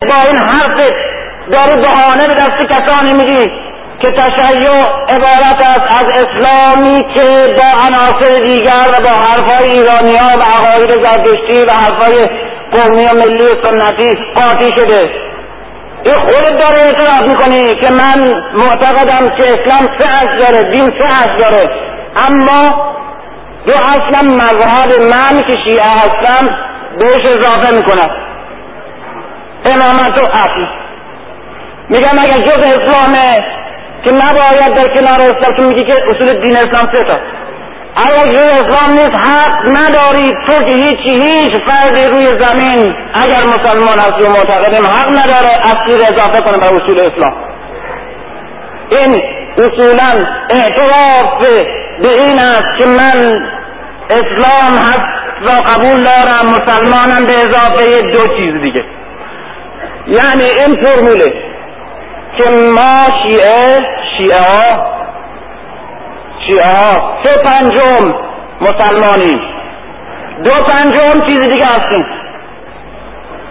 با این حرف داری بهانه به دست کسانی میدی که تشیع عبارت است از اسلامی که با عناصر دیگر و با حرفهای ها و عقاید زردشتی و حرفهای قومی و ملی و سنتی قاطی شده. این خودت داره اعتراف می‌کنی که من معتقدم که اسلام سه اصل داره دین سه اصل داره. اما دو اصلا مذهب من که شیعه هستم بهش اضافه می‌کنم. امامت و اصل میگم اگر جز اسلامه که نباید در کنار اسلام که میگی که اصول دین اسلام سه تا اگر جز اسلام نیست حق نداری تو که هیچی هیچ فردی روی زمین اگر مسلمان هستی و معتقدیم حق نداره اصلی را اضافه کنه به اصول اسلام این اصولا اعتراف به این است که من اسلام هست و قبول دارم مسلمانم به اضافه دو چیز دیگه یعنی این فرموله که ما شیعه شیعه ها شیعه ها سه پنجم مسلمانی. دو پنجم چیز دیگه هستیم.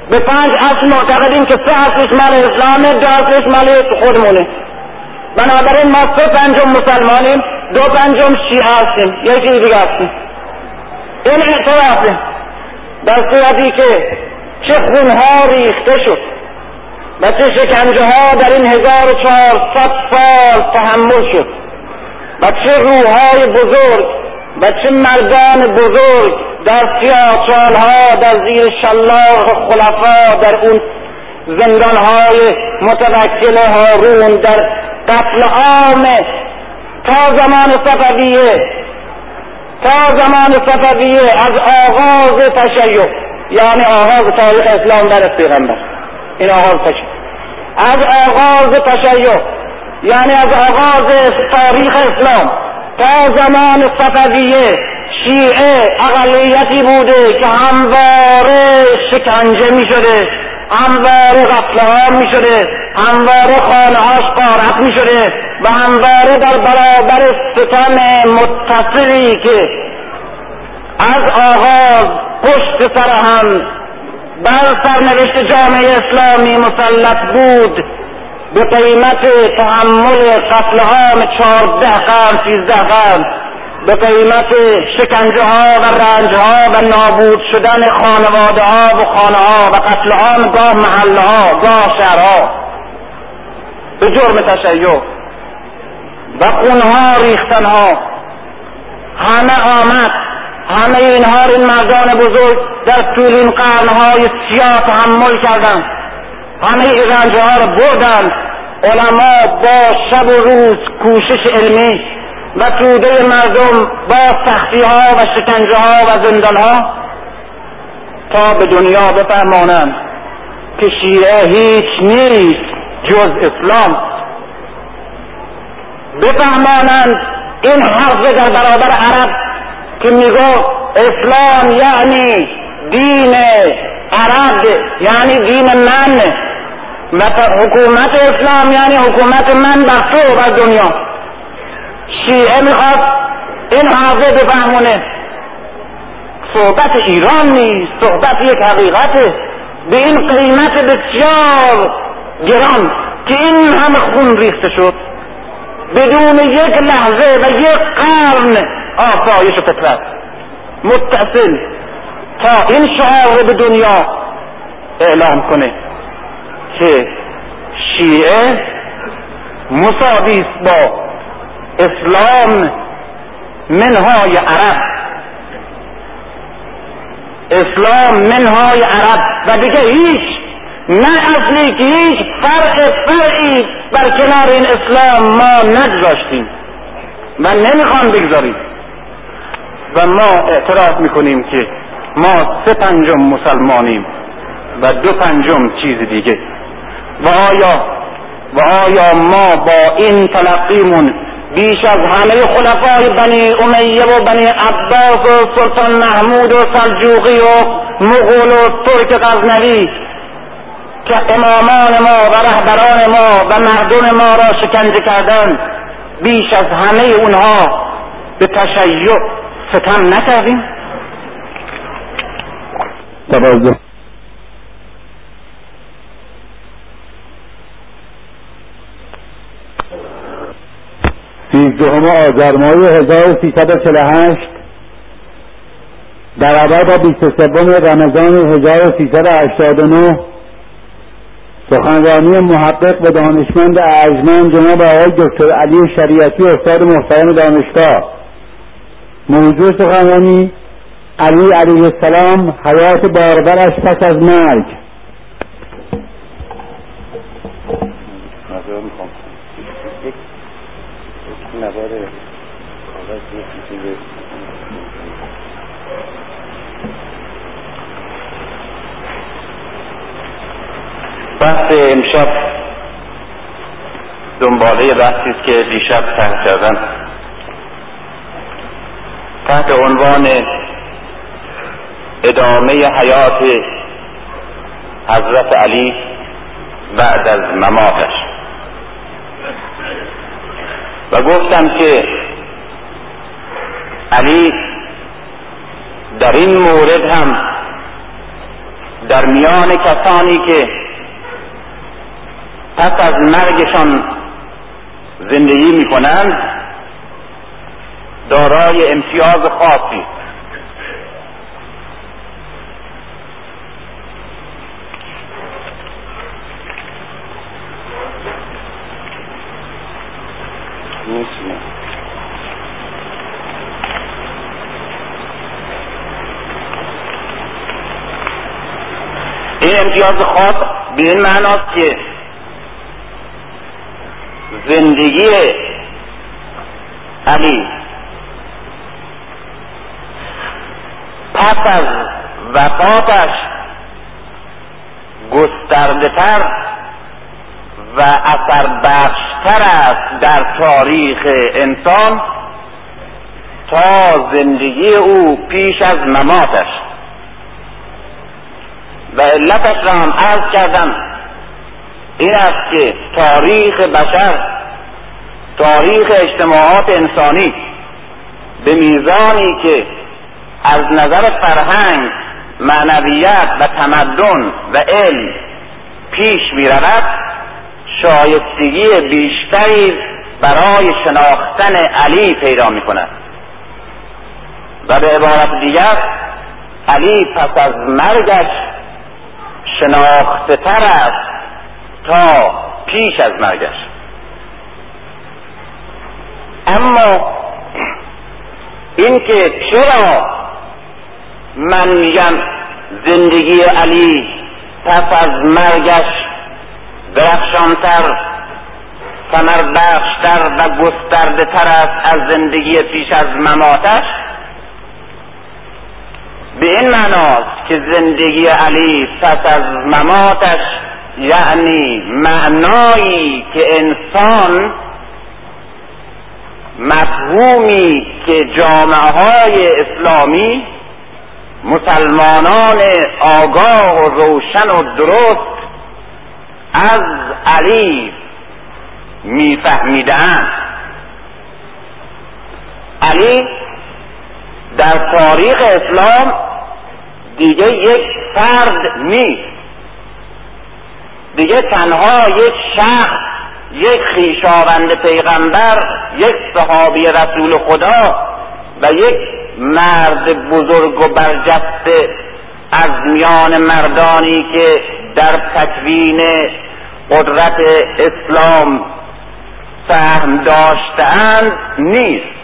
به پنج اصل معتقدیم که سه اصلش مال اسلامه دو اصلش مال خودمونه. بنابراین ما سه پنجم مسلمانیم دو پنجم شیعه هستیم. یه چیز دیگه هستیم. این اعترافه در صورتی که چه خونها ریخته شد. و چه شکنجه ها در این هزار و چهارصد سال تحمل شد و چه روحهای بزرگ و چه مردان بزرگ در ها در زیر شلاق خلفا در اون زندانهای متوکل هارون در قتل عام تا زمان صفویه تا زمان صفویه از آغاز تشیع یعنی آغاز تاریخ اسلام در پیغمبر. این آغاز تشیع از آغاز تشیع یعنی از آغاز تاریخ اسلام تا زمان صفویه شیعه اقلیتی بوده که همواره شکنجه می شده همواره غفله می شده همواره خانهاش قارت می شده و همواره در برابر ستم متصلی که از آغاز پشت سر هم بر سرنوشت جامعه اسلامی مسلط بود. به قیمت تحمل قتل عام چهارده قرن سیزده قرن. به قیمت شکنجه ها و رنج ها و نابود شدن خانواده ها و خانه ها و قتل عام گاه محله ها گاه شهرها. به جرم تشیع. و خونها ریختن ها همه آمد. همه اینها این مردان بزرگ در طول این قرنهای سیاه تحمل کردند. همه این رنجه ها بردند. علما با شب و روز کوشش علمی و توده مردم با سختی ها و شکنجه ها و زندان ها تا به دنیا بفهمانند که شیعه هیچ نیست جز اسلام. بفهمانند این حرف در برابر عرب که میگو اسلام یعنی دین عرب یعنی دین من. حکومت اسلام یعنی حکومت من بر تو و دنیا. شیعه می‌خواد این حرفه بفهمونه. صحبت ایران نیست صحبت یک حقیقته به این قیمت بسیار گران که این همه خون ریخته شد. بدون یک لحظه و یک قرن آسایش و فطرت. متصل تا این شعار به دنیا اعلام کنه که شیعه مساوی با اسلام منهای عرب. اسلام منهای عرب. و دیگه هیچ نه اصلی که هیچ فرع فرعی بر کنار این اسلام ما نگذاشتیم. و نمی‌خوام بگذاریم. و ما اعتراف می‌کنیم که ما سه پنجم مسلمانیم و دو پنجم چیز دیگه. و آیا و آیا ما با این تلقیمون بیش از همه خلفای بنی امیه و بنی عباس و سلطان محمود و سلجوقی و مغول و ترک غزنوی که امامان ما و رهبران ما و مردم ما را شکنجه کردن بیش از همه اونها به تشیع ستم نکردیم. توازن سیزدهم آذر ماه 1348 در آباد با 23 رمضان 1389 سخنرانی محقق و دانشمند ارجمند جناب آقای دکتر علی شریعتی استاد محترم دانشگاه. موضوع سخنرانی علی علیه السلام حیات باربرش پس از مرگ. بحث امشب دنباله بحثی است که دیشب تحت کردن. تحت عنوان ادامه حیات حضرت علی بعد از مماتش. و گفتم که علی در این مورد هم در میان کسانی که پس از مرگشان زندگی می کنند دارای امتیاز خاصی. این امتیاز خاص به این معناست که زندگی علی پس از وفاتش گسترده تر و اثر بخشتر است در تاریخ انسان تا زندگی او پیش از مماتش و علتش را هم عرض کردم این است که تاریخ بشر تاریخ اجتماعات انسانی به میزانی که از نظر فرهنگ معنویت و تمدن و علم پیش می رود شایستگی بیشتری برای شناختن علی پیدا می کند و به عبارت دیگر علی پس از مرگش شناخته تر است تا پیش از مرگش. اما اینکه چرا من میگم زندگی علی پس از مرگش درخشانتر ثمر بخشتر و گسترده تر است از زندگی پیش از مماتش. به این معناست که زندگی علی پس از مماتش یعنی معنایی که انسان مفهومی که جامعه های اسلامی مسلمانان آگاه و روشن و درست از علی میفهمیدند علی در تاریخ اسلام دیگه یک فرد نیست. دیگه تنها یک شخص یک خیشاوند پیغمبر یک صحابی رسول خدا و یک مرد بزرگ و برجسته از میان مردانی که در تکوین قدرت اسلام سهم داشتهاند نیست.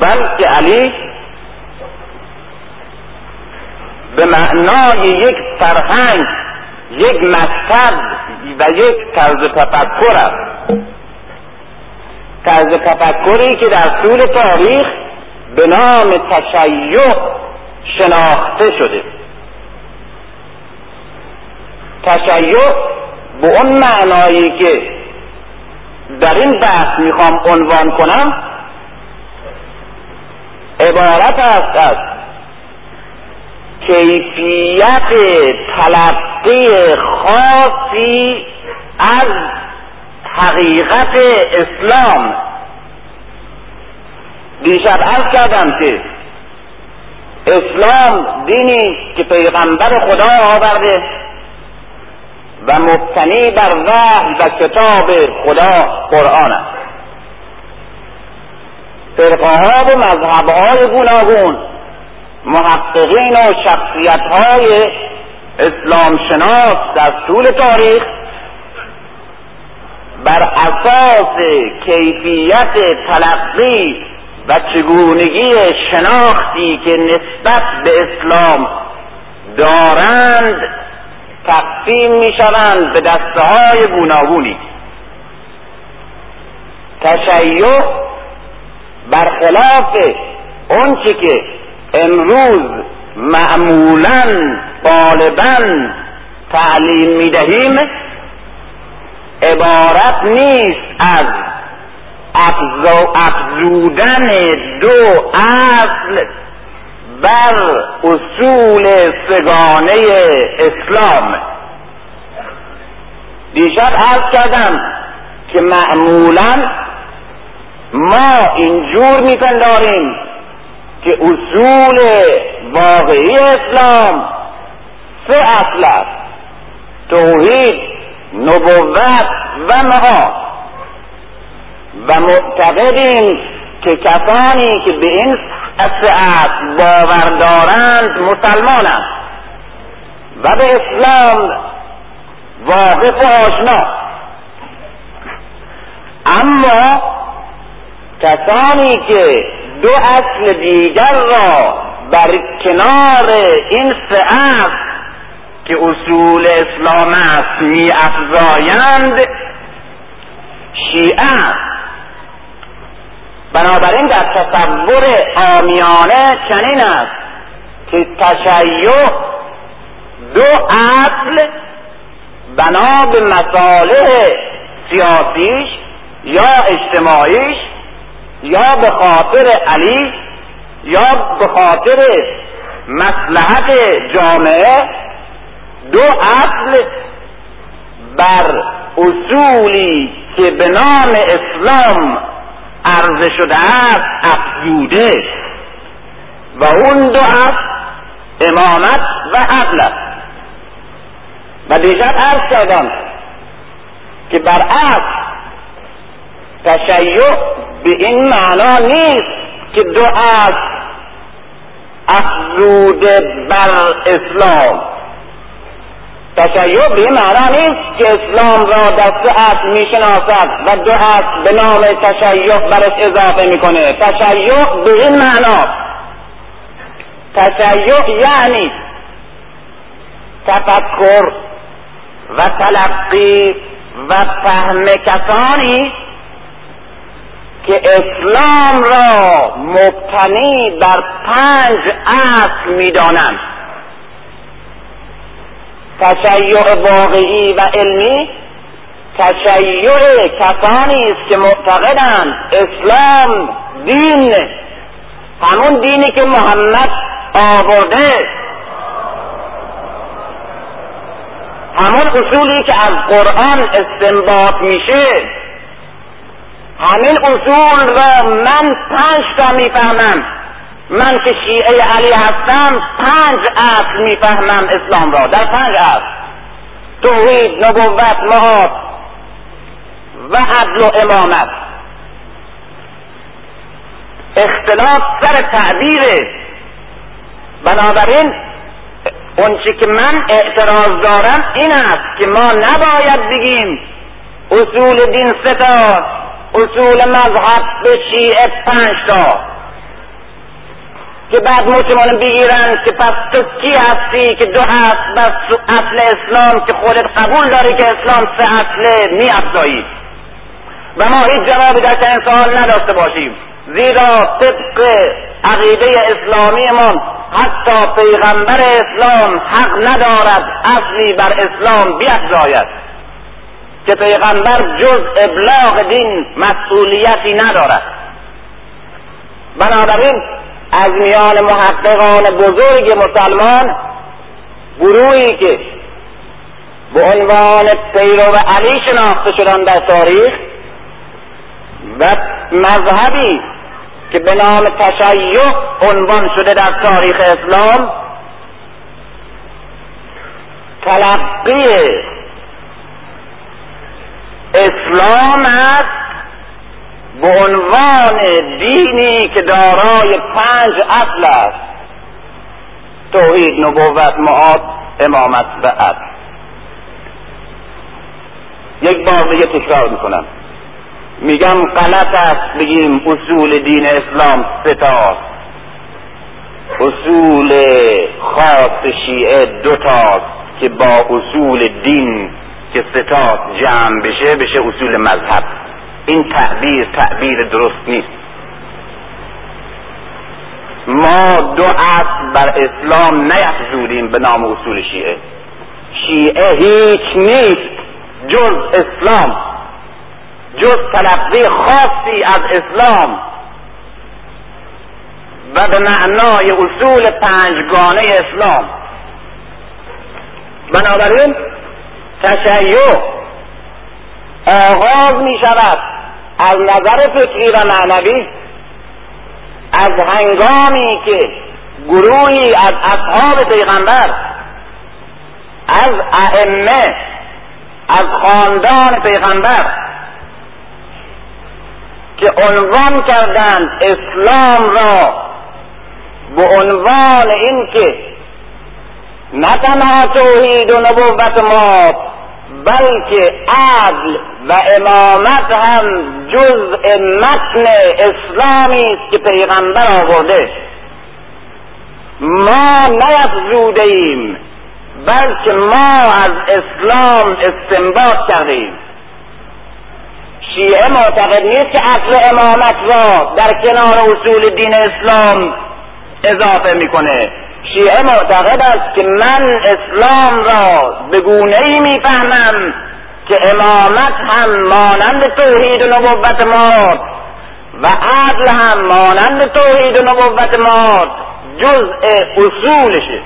بلکه علی به معنای یک فرهنگ یک مکتب و یک طرز تفکر است. طرز تفکری که در طول تاریخ به نام تشیع شناخته شده. تشیع به اون معنایی که در این بحث می‌خوام عنوان کنم عبارت است از کیفیت تلقی خاصی از حقیقت اسلام. دیشب عرض کردم که اسلام دینی که پیغمبر خدا آورده و مبتنی بر وحی و کتاب خدا قرآن است. فرقه و مذهب های گوناگون محققین و شخصیت های اسلام شناس در طول تاریخ بر اساس کیفیت تلقی و چگونگی شناختی که نسبت به اسلام دارند تقسیم می شوند به دسته های گوناگونی. تشیع برخلاف اونچه که امروز معمولا غالبا تعلیم می دهیم عبارت نیست از افزودن دو اصل بر اصول سگانه اسلام. دیشب عرض کردم که معمولا ما اینجور میپنداریم که اصول واقعی اسلام سه اصل است. توحید نبوت و معاد و معتقدیم که کسانی که به این سه باور دارند مسلمانند و به اسلام واقف و آشنا. اما کسانی که دو اصل دیگر را بر کنار این سه که اصول اسلام است می افزایند شیعه بنابراین در تصور آمیانه چنین است که تشیع دو اصل بنا به مصالح سیاسیش یا اجتماعیش یا به خاطر علی یا به خاطر مسلحت جامعه دو اصل بر اصولی که به نام اسلام عرضه شده است افزوده. و اون دو اصل امامت و عدل است. و دیشب عرض کردم که برعکس تشیع به این معنا نیست که دو از افزوده بر اسلام. تشیع به این معنا نیست که اسلام را دست اصل می‌شناسد و دو اصل به نام تشیع برش اضافه می‌کنه. تشیع به این معنا. تشیع یعنی تفکر و تلقی و فهم کسانی که اسلام را مبتنی بر پنج اصل می‌دانند. تشیع واقعی و علمی تشیع کسانی است که معتقدند اسلام دین همون دینی که محمد آورده. همون اصولی که از قرآن استنباط میشه. همین اصول را من پنج تا می‌فهمم. من که شیعه علی هستم پنج اصل می‌فهمم اسلام را. در پنج اصل توحید نبوت معاد و عدل و امامت. اختلاف سر تعبیره. بنابراین اونچه که من اعتراض دارم این است که ما نباید بگیم اصول دین ستا اصول مذهب به شیعه پنج تا. که بعد مطمئن بگیرن که پس تو کی هستی که دو هست بس اصل اسلام که خودت قبول داری که اسلام سه اصله می افزایی. و ما هیچ جوابی در چنین سوال نداشته باشیم. زیرا طبق عقیده اسلامی ما حتی پیغمبر اسلام حق ندارد اصلی بر اسلام بیفزاید. که پیغمبر جز ابلاغ دین مسئولیتی ندارد. بنابراین از میان محققان بزرگ مسلمان گروهی که به عنوان پیرو علی شناخته شدن در تاریخ و مذهبی که به نام تشیع عنوان شده در تاریخ اسلام تلقی اسلام به عنوان دینی که دارای پنج اصل است. توحید نبوت معاد امامت و عدل یک بار دیگه تکرار می‌کنم. میگم غلط است بگیم اصول دین اسلام ستاست اصول خاص شیعه دوتاست که با اصول دین که ستاست جمع بشه بشه اصول مذهب. این تعبیر تعبیر درست نیست. ما دو اصل بر اسلام نیفزودیم به نام اصول شیعه. شیعه هیچ نیست جز اسلام. جز تلقی خاصی از اسلام. و به معنای اصول پنجگانه اسلام. بنابراین تشیع آغاز می شود از نظر فکری و معنوی از هنگامی که گروهی از اصحاب پیغمبر از ائمه از خاندان پیغمبر که عنوان کردند اسلام را به عنوان اینکه نه تنها توحید و نبوت ما بلکه عدل و امامت هم جزء متن اسلامی است که پیغمبر آورده. ما نیفزوده ایم بلکه ما از اسلام استنباط کرده ایم شیعه معتقد نیست که اصل امامت را در کنار اصول دین اسلام اضافه می‌کنه. شیعه معتقد است که من اسلام را به گونه ای می‌فهمم که امامت هم مانند توحید و نبوت ما و عدل هم مانند توحید و نبوت ما جزء اصولشه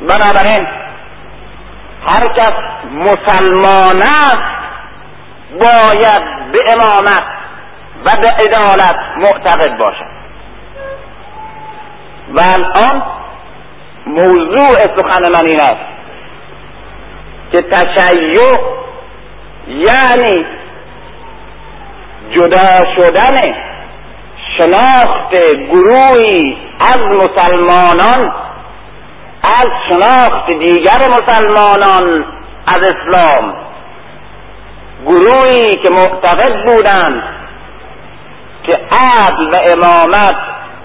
بنابراین هر کس مسلمان است باید به امامت و به عدالت معتقد باشد. و الان موضوع سخن من این است. که تشیع یعنی جدا شدن شناخت گروهی از مسلمانان از شناخت دیگر مسلمانان از اسلام. گروهی که معتقد بودند که عدل و امامت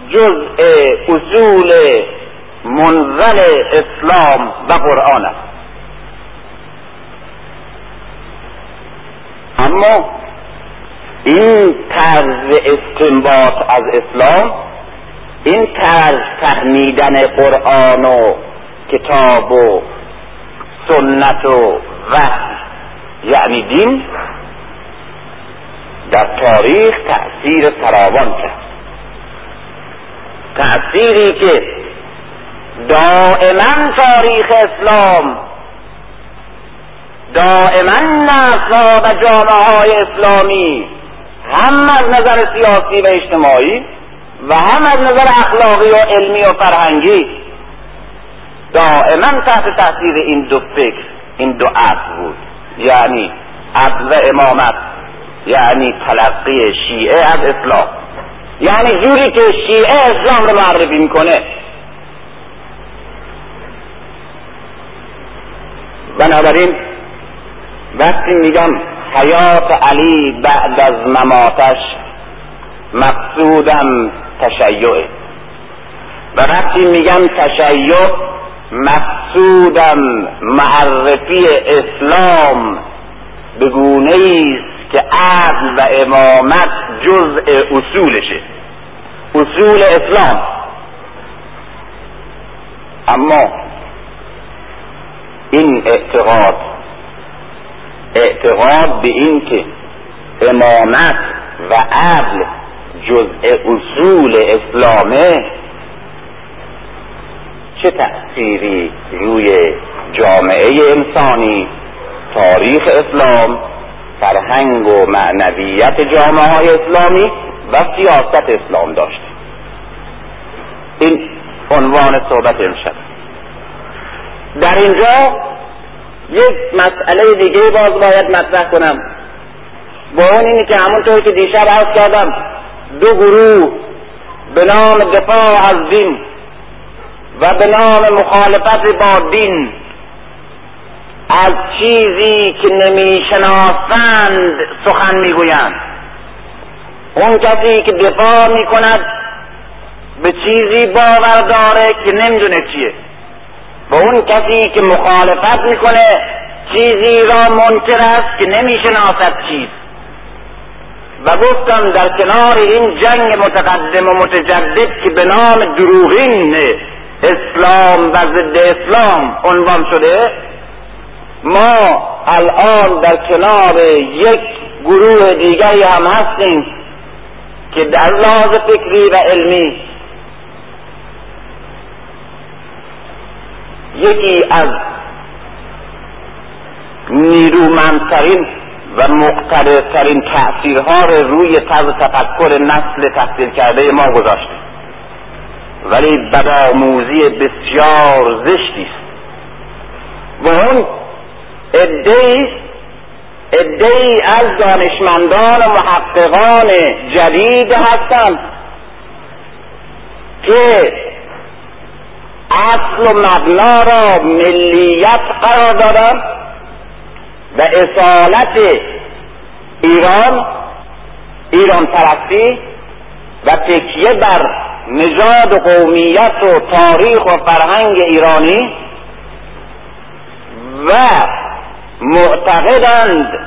جزء اصول منزل اسلام و قرآن است. اما این طرز استنباط از اسلام این طرز فهمیدن قرآن و کتاب و سنت و وحی یعنی دین در تاریخ تأثیر فراوان کرد. تأثیری که دائما تاریخ اسلام دائما نسلها و جامعه های اسلامی هم از نظر سیاسی و اجتماعی و هم از نظر اخلاقی و علمی و فرهنگی دائما تحت تاثیر این دو فکر این دو اصل بود. یعنی و امامت یعنی تلقی شیعه از اسلام. یعنی جوری که شیعه اسلام رو معرفی می‌کنه. بنابراین وقتی میگم حیات علی بعد از مماتش مقصودم تشیعه و وقتی میگم تشیع مقصودم معرفی اسلام. به گونه است که عدل و امامت جزء اصولشه. اصول اسلام. اما این اعتقاد اعتقاد به این که امامت و عدل جزء اصول اسلامه چه تأثیری روی جامعه انسانی تاریخ اسلام فرهنگ و معنویت جامعه های اسلامی و سیاست اسلام داشته. این عنوان صحبت امشب. در اینجا یک مسئله دیگه باز باید مطرح کنم. با اون اینی که همونطور که دیشب عرض کردم دو گروه به نام دفاع از دین و به نام مخالفت با دین از چیزی که نمی‌شناسند سخن می‌گویند. اون کسی که دفاع می‌کند به چیزی باور داره که نمی‌دونه چیه. و اون کسی که مخالفت می‌کنه چیزی را منکر است که نمی‌شناسد چیز. و گفتم در کنار این جنگ متقدم و متجدد که به نام دروغین اسلام و ضد اسلام عنوان شده ما الان در کنار یک گروه دیگری هم هستیم که در لحاظ فکری و علمی یکی از نیرومندترین و مقتدرترین تأثیرها رو روی طرز تفکر نسل تحصیل کرده ما گذاشته ولی بدآموزی بسیار زشتی است. و اون ادهی از دانشمندان و محققان جدید هستند که اصل و مبنا را ملیت قرار دادن و اصالت ایران ایران پرستی و تکیه بر نژاد و قومیت و تاریخ و فرهنگ ایرانی و معتقدند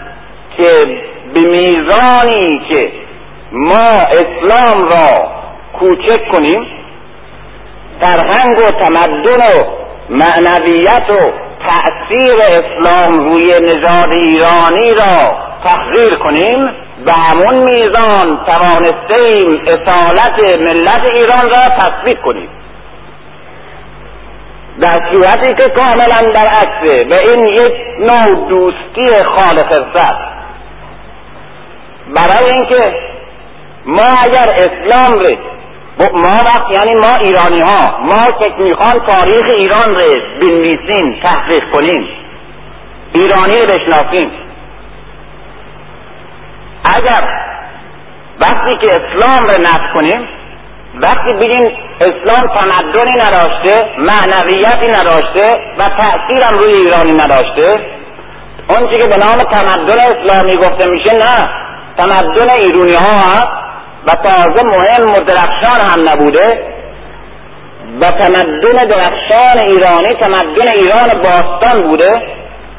که به میزانی که ما اسلام را کوچک کنیم فرهنگ و تمدن و معنویت و تأثیر اسلام روی نژاد ایرانی را تحقیر کنیم به همون میزان توانستیم اصالت ملت ایران را تثبیت کنیم. در صورتی که کاملا برعکسه و این یک نوع دوستی خالق است برای اینکه ما اگر اسلام رو ما وقت یعنی ما ایرانی ها ما که می‌خوان تاریخ ایران رو بنویسیم تحقیق کنیم. ایرانی رو بشناسیم. اگر وقتی که اسلام رو نفت کنیم وقتی بگیم اسلام تمدنی نداشته معنویتی نداشته و تأثیرم روی ایرانی نداشته اون که به نام تمدن اسلامی گفته میشه نه. تمدن ایرانی ها و تازه مهم و هم نبوده و تمدن درخشان ایرانی تمدن ایران باستان بوده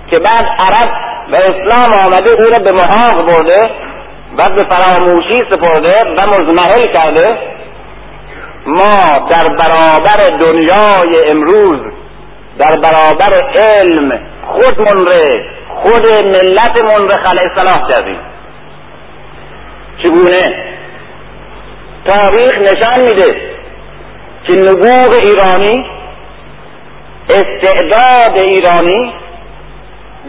که بعد عرب و اسلام آمده او را به محاق برده و به فراموشی سپرده و مزمحل کرده. ما در برابر دنیای امروز در برابر علم خودمون ره خود ملتمون ره خلع صلاح کردیم. چگونه؟ تاریخ نشان میده که نبوغ ایرانی استعداد ایرانی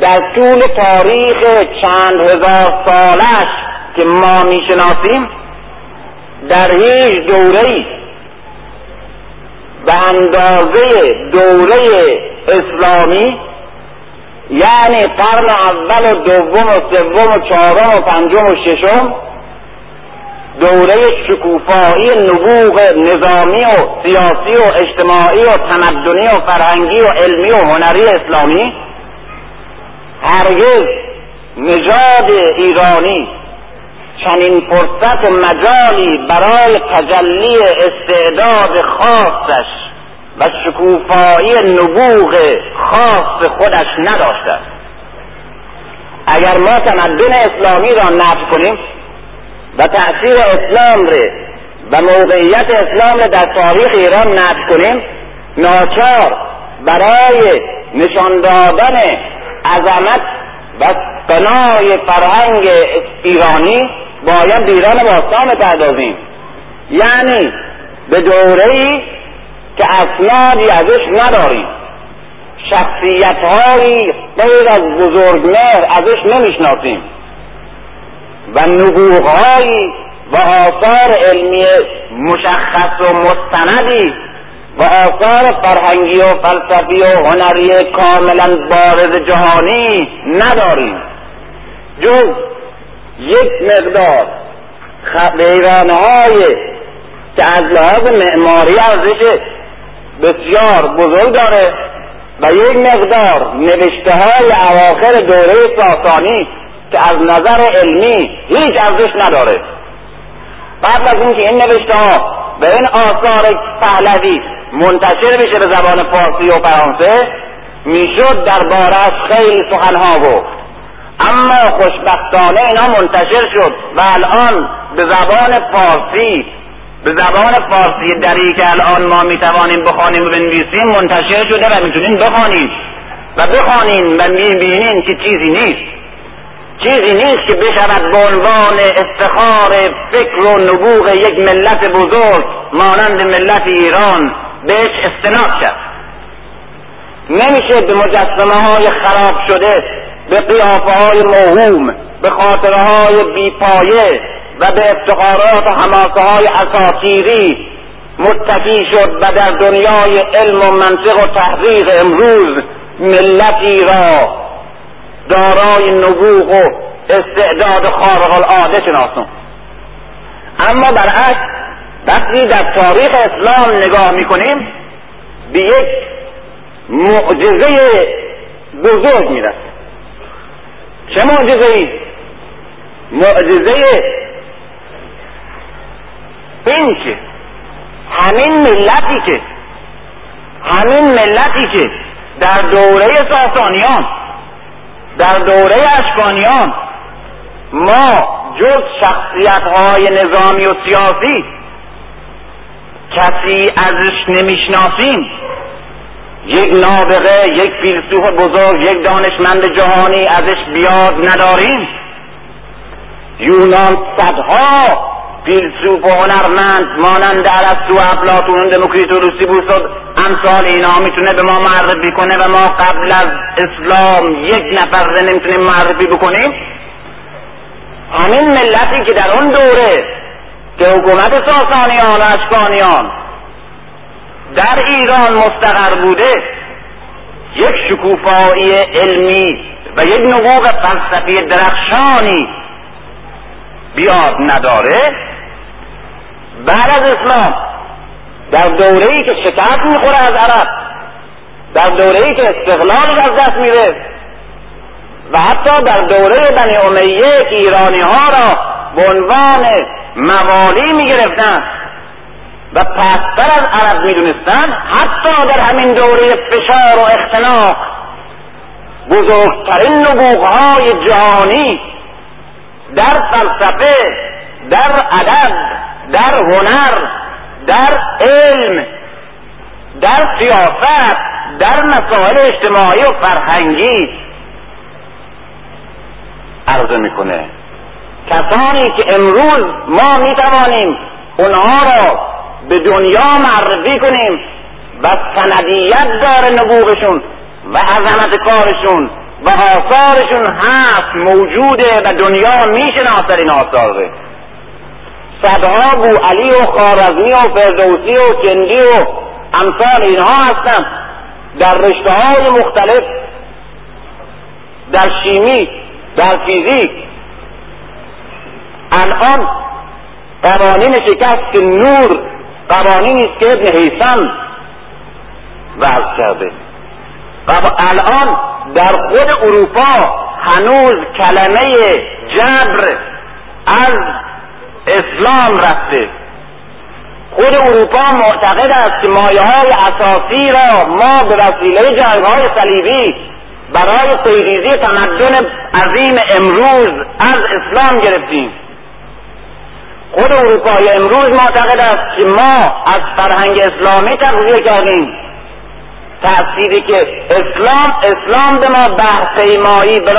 در طول تاریخ چند هزار سالش که ما می‌شناسیم در هیچ دوره به اندازه دوره اسلامی یعنی قرن اول و دوم و سوم و چهارم و پنجم و ششم دوره شکوفایی نبوغ نظامی و سیاسی و اجتماعی و تمدنی و فرهنگی و علمی و هنری اسلامی هرگز نژاد ایرانی چنین فرصت و مجالی برای تجلی استعداد خاصش و شکوفایی نبوغ خاص خودش نداشته. اگر ما تمدن اسلامی را نفی کنیم و تأثیر اسلام را و موقعیت اسلام را در تاریخ ایران نفی کنیم ناچار برای نشان دادن عظمت و بنای فرهنگ ایرانی باید ایران باستان پردازیم یعنی به دوره ای که اسنادی ازش نداریم. شخصیت هایی غیر از بزرگمهر ازش نمی‌شناسیم. و نبوغهایی و آثار علمی مشخص و مستندی و آثار فرهنگی و فلسفی و هنری کاملا بارز جهانی نداریم. جز یک مقدار ویرانه های که از لحاظ معماری ارزش بسیار بزرگ داره و یک مقدار نوشته های اواخر دوره ساسانی که از نظر علمی هیچ ارزش نداره. قبل از اینکه این نوشته ها به این آثار پهلوی منتشر بشه به زبان فارسی و فرانسه می‌شد دربارهش خیلی سخنها گفت. اما خوشبختانه اینا منتشر شد و الان به زبان فارسی به زبان فارسی دری که الان ما می‌توانیم بخوانیم و بنویسیم منتشر شده و می‌تونیم بخوانیم و بخوانیم و می‌بینیم که چیزی نیست. چیزی نیست که بشود به عنوان افتخار فکر و نبوغ یک ملت بزرگ مانند ملت ایران بهش استناد کرد. نمیشه به مجسمه های خراب شده به قیافه های موهوم به خاطره های بیپایه و به افتخارات و حماسه های اساطیری متکی شد و در دنیای علم و منطق و تحقیق امروز ملتی را دارای نبوغ و استعداد خارق العاده شناسون اما برعکس وقتی در تاریخ اسلام نگاه می‌کنیم به یک معجزه بزرگ می‌رسیم چه معجزه ای؟ معجزه این که همین ملتی که همین ملتی که در دوره ساسانیان در دوره اشکانیان ما جز شخصیت های نظامی و سیاسی کسی ازش نمی‌شناسیم. یک نابغه یک فیلسوف بزرگ یک دانشمند جهانی ازش بیاد نداریم. یونان صدها فیلسوف و هنرمند مانند ارسطو و افلاطون دموکریت و روسی امثال اینا می‌تونه به ما معرفی کنه و ما قبل از اسلام یک نفر نمی‌تونیم معرفی بکنیم؟ همین ملتی که در اون دوره که حکومت ساسانیان و اشکانیان در ایران مستقر بوده یک شکوفایی علمی و یک نبوغ فلسفی درخشانی بیاد نداره. بعد از اسلام در دوره ای که شکست می‌خوره از عرب در دوره ای که استقلالش از دست میره و حتی در دوره بنی امیه که ایرانی ها را به عنوان موالی می‌گرفتن و پستر از عرب می‌دونستن حتی در همین دوره فشار و اختناق بزرگترین نبوغهای جهانی در فلسفه در ادب در هنر در علم در سیاست در مسائل اجتماعی و فرهنگی عرضه می‌کنه. کسانی که امروز ما می‌توانیم اونها را به دنیا معرفی کنیم و سندیت داره نبوغشون و عظمت کارشون و آثارشون هست موجوده و دنیا می‌شناسد این آثار صدها بو علی و خارزمی و فردوسی و کندی و امثال اینها هستند در رشته های مختلف در شیمی در فیزیک. الان قوانین شکست نور قوانینی است که ابن حیثم وضع کرده. الان در خود اروپا هنوز کلمه جبر از اسلام رفته. خود اروپا معتقد است که مایه های اساسی را ما به وسیله جنگ های صلیبی برای پیریزی تمدن عظیم امروز از اسلام گرفتیم. خود اروپای امروز معتقد است که ما از فرهنگ اسلامی تغذیه کردیم. تأثیری که اسلام اسلام به ما بحر پیمایی به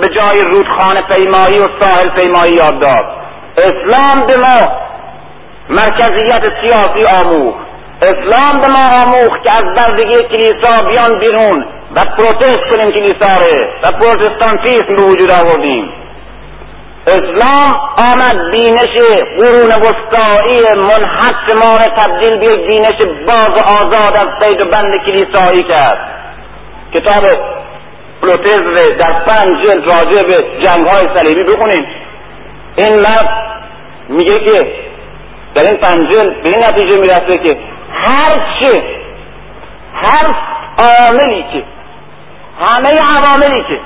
به جای رودخانه پیمایی و ساحل پیمایی یاد داد. اسلام به ما مرکزیت سیاسی آموخت. اسلام به ما آموخت که از بردگی کلیسا بیان بیرون و پروتست کنیم کلیسا و پروتستانتیسم به وجود آوردیم. اسلام آمد بینش قرون وسطایی منحط ما تبدیل به یک بینش باز و آزاد از قید و بند کلیسایی کرد. کتاب پروتز در پنج جلد راجع به جنگ های صلیبی بخونیم. این مرد میگه که در این پنجل به این نتیجه می‌رسه که هر چه هر عاملی که همه عواملی که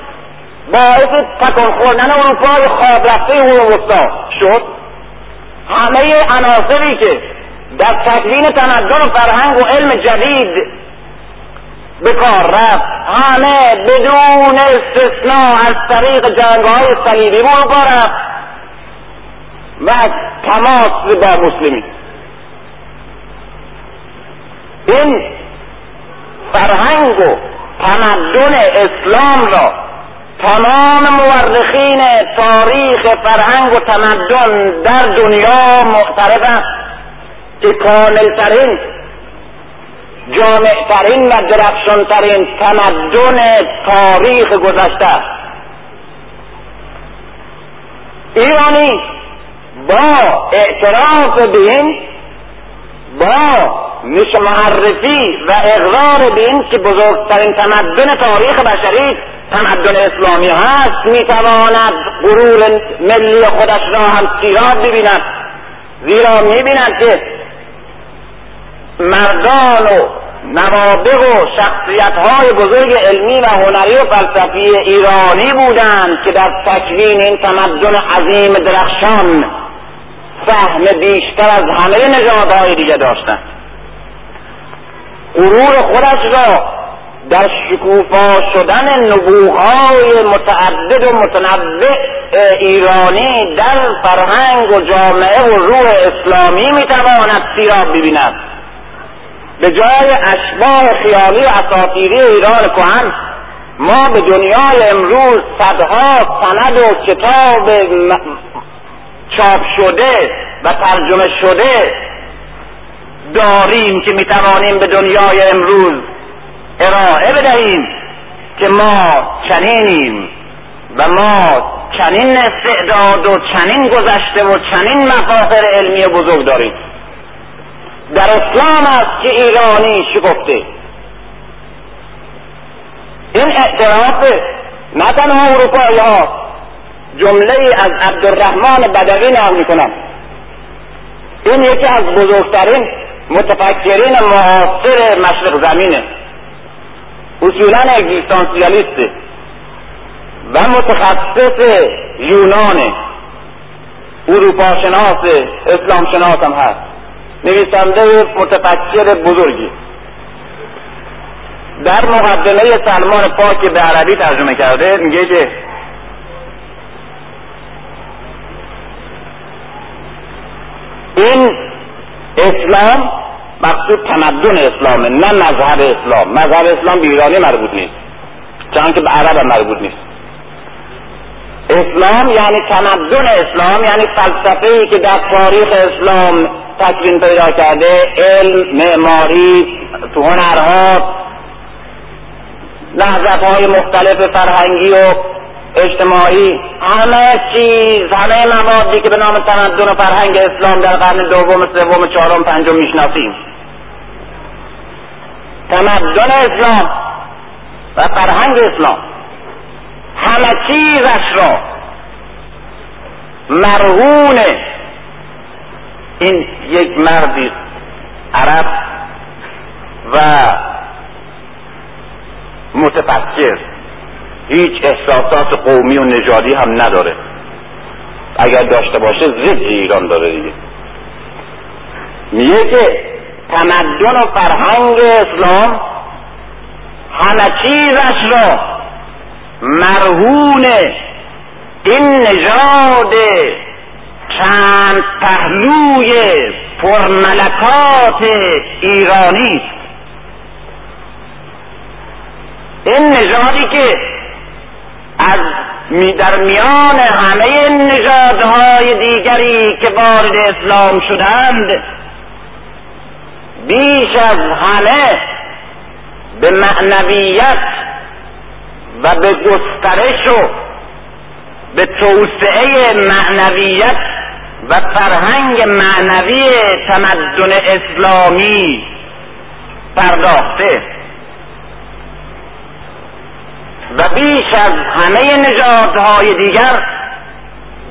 باعث تکان خوردن اروپای خواب رفته وسطا شد. همه عناصری که در تکوین تمدن و فرهنگ و علم جدید به کار رفت همه بدون استثناء از طریق جنگ های صلیبی به رفت و تماس با مسلمین. این فرهنگ و تمدن اسلام را تمام مورخین تاریخ فرهنگ و تمدن در دنیا معترفند که کاملترین جامعترین و درخشانترین تمدن تاریخ گذشته. ایرانی با اعتراف به این با نش معرفی و اقرار به این که بزرگترین تمدن تاریخ بشری تمدن اسلامی هست می‌تواند غرور ملی خودش را هم سیراب ببیند زیرا می‌بیند که مردان و نوابق و شخصیت های بزرگ علمی و هنری و فلسفی ایرانی بودند که در تکوین این تمدن عظیم درخشان فهم بیشتر از همه نژادهای دیگه داشتند. غرور خودش را در شکوفا شدن نبوغهای متعدد و متنوع ایرانی در فرهنگ و جامعه و روح اسلامی می‌تواند سیراب ببیند. به جای اشباه خیالی و اساطیری ایران کهن ما به دنیای امروز صدها سند و کتاب چاپ شده و ترجمه شده داریم که می‌توانیم به دنیای امروز ارائه بدهیم که ما چنینیم و ما چنین استعداد و چنین گذشته و چنین مفاخر علمی بزرگ داریم. در اسلام است که ایرانی شکفته. این اعتراف نه تنها اروپایی ها جمله از عبدالرحمن بدوی نام می‌کنم. این یکی از بزرگترین متفکرین معاصر مشرق زمینه. اصولا اگزیستانسیالیسته و متخصص یونانه. اروپا شناس اسلام شناس هم هست. نویسنده متفکر بزرگی. در مقدمه سلمان پاک به عربی ترجمه کرده میگه که این اسلام مقصود تمدن اسلامه نه مذهب اسلام. مذهب اسلام به ایرانی مربوط نیست. چون که به عرب مربوط نیست. اسلام یعنی تمدن اسلام یعنی فلسفه ای که در تاریخ اسلام تکوین پیدا کرده علم معماری تو هنرها نهضت های مختلف فرهنگی و اجتماعی همه چیز همه موادی که به نام تمدن و فرهنگ اسلام در قرن دوم سوم چهارم پنجم می‌شناسیم. تمدن اسلام و فرهنگ اسلام همه چیزش را مرهون این یک مردی عرب و متفکر هیچ احساسات قومی و نژادی هم نداره. اگر داشته باشه ضد ایران داره دیگه. میگه که تمدن و فرهنگ اسلام همه چیزش را مرهون این نژاد چند پهلوی پرملکات ایرانی این نژادی که از در میان همه نژادهای دیگری که وارد اسلام شدند بیش از همه به معنویت و به گسترش و به توسعه معنویت و فرهنگ معنوی تمدن اسلامی پرداخته. و بیش از همه نژادهای دیگر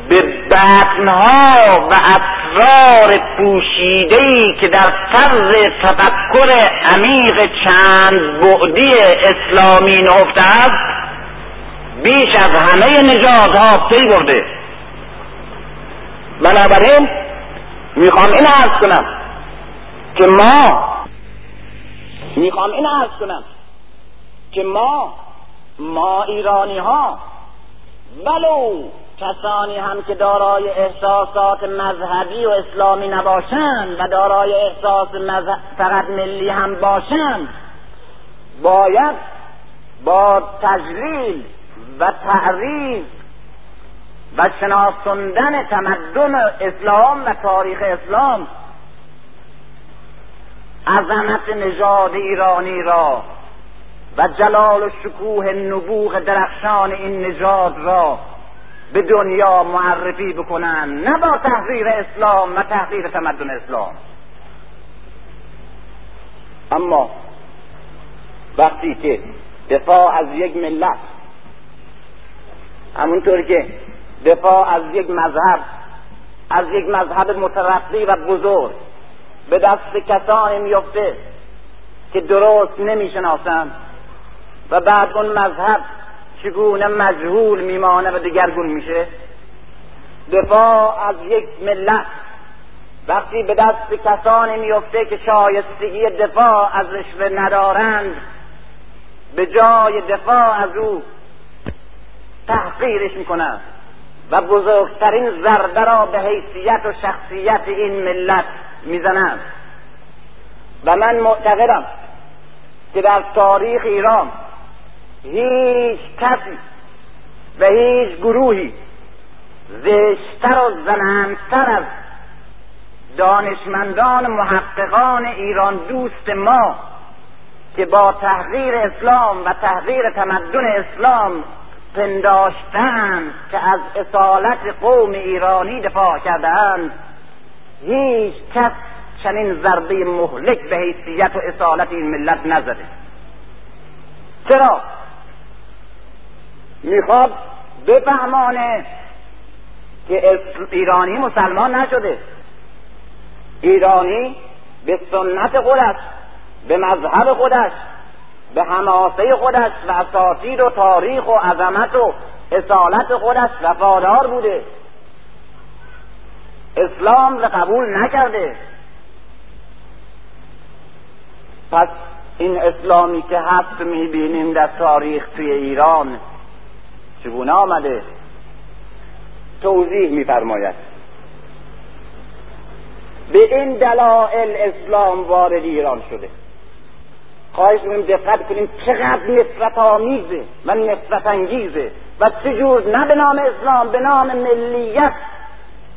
به بطنها و اسرار پوشیدهی که در طرز تفکر عمیق چند بعدی اسلامی نهفته است بیش از همه نژادها پی برده. بنابراین می‌خوام این عرض کنم که ما می‌خوام این عرض کنم که ما ما ایرانی ها ولو کسانی هم که دارای احساسات مذهبی و اسلامی نباشند و دارای احساس فقط ملی هم باشند باید با تجلیل و تعریف و شناسندن تمدن اسلام و تاریخ اسلام عظمت نژاد ایرانی را و جلال و شکوه نبوغ درخشان این نژاد را به دنیا معرفی بکنند نه با تحریر اسلام و تحقیر تمدن اسلام. اما وقتی که دفاع از یک ملت همونطور که دفاع از یک مذهب از یک مذهب مترقی و بزرگ به دست کسانی میفته که درست نمی‌شناسند و بعد اون مذهب چگونه مجهول میمانه و دگرگون میشه؟ دفاع از یک ملت وقتی به دست کسانی میفته که شایستگی دفاع از رشوه ندارند به جای دفاع از او تحقیرش می‌کنند و بزرگترین ضربه را به حیثیت و شخصیت این ملت می‌زنند. و من معتقدم که در تاریخ ایران هیچ کسی و هیچ گروهی زشتر و زنندتر از دانشمندان محققان ایران دوست ما که با تحقیر اسلام و تحقیر تمدن اسلام پنداشتند که از اصالت قوم ایرانی دفاع کردهاند هیچ کس چنین ضربه مهلک به حیثیت و اصالت این ملت نزده. چرا؟ می‌خواد بفهمانه که ایرانی مسلمان نشده. ایرانی به سنت خودش به مذهب خودش به حماسه خودش و اساطیر و تاریخ و عظمت و اصالت خودش وفادار بوده. اسلام را قبول نکرده. پس این اسلامی که هست می‌بینیم در تاریخ توی ایران چگونه آمده؟ توضیح میفرماید. به این دلائل اسلام وارد ایران شده. خواهش می‌کنیم دقت کنیم چقدر نفرت آمیزه. و نفرت انگیزه. و چجور نه به نام اسلام به نام ملیت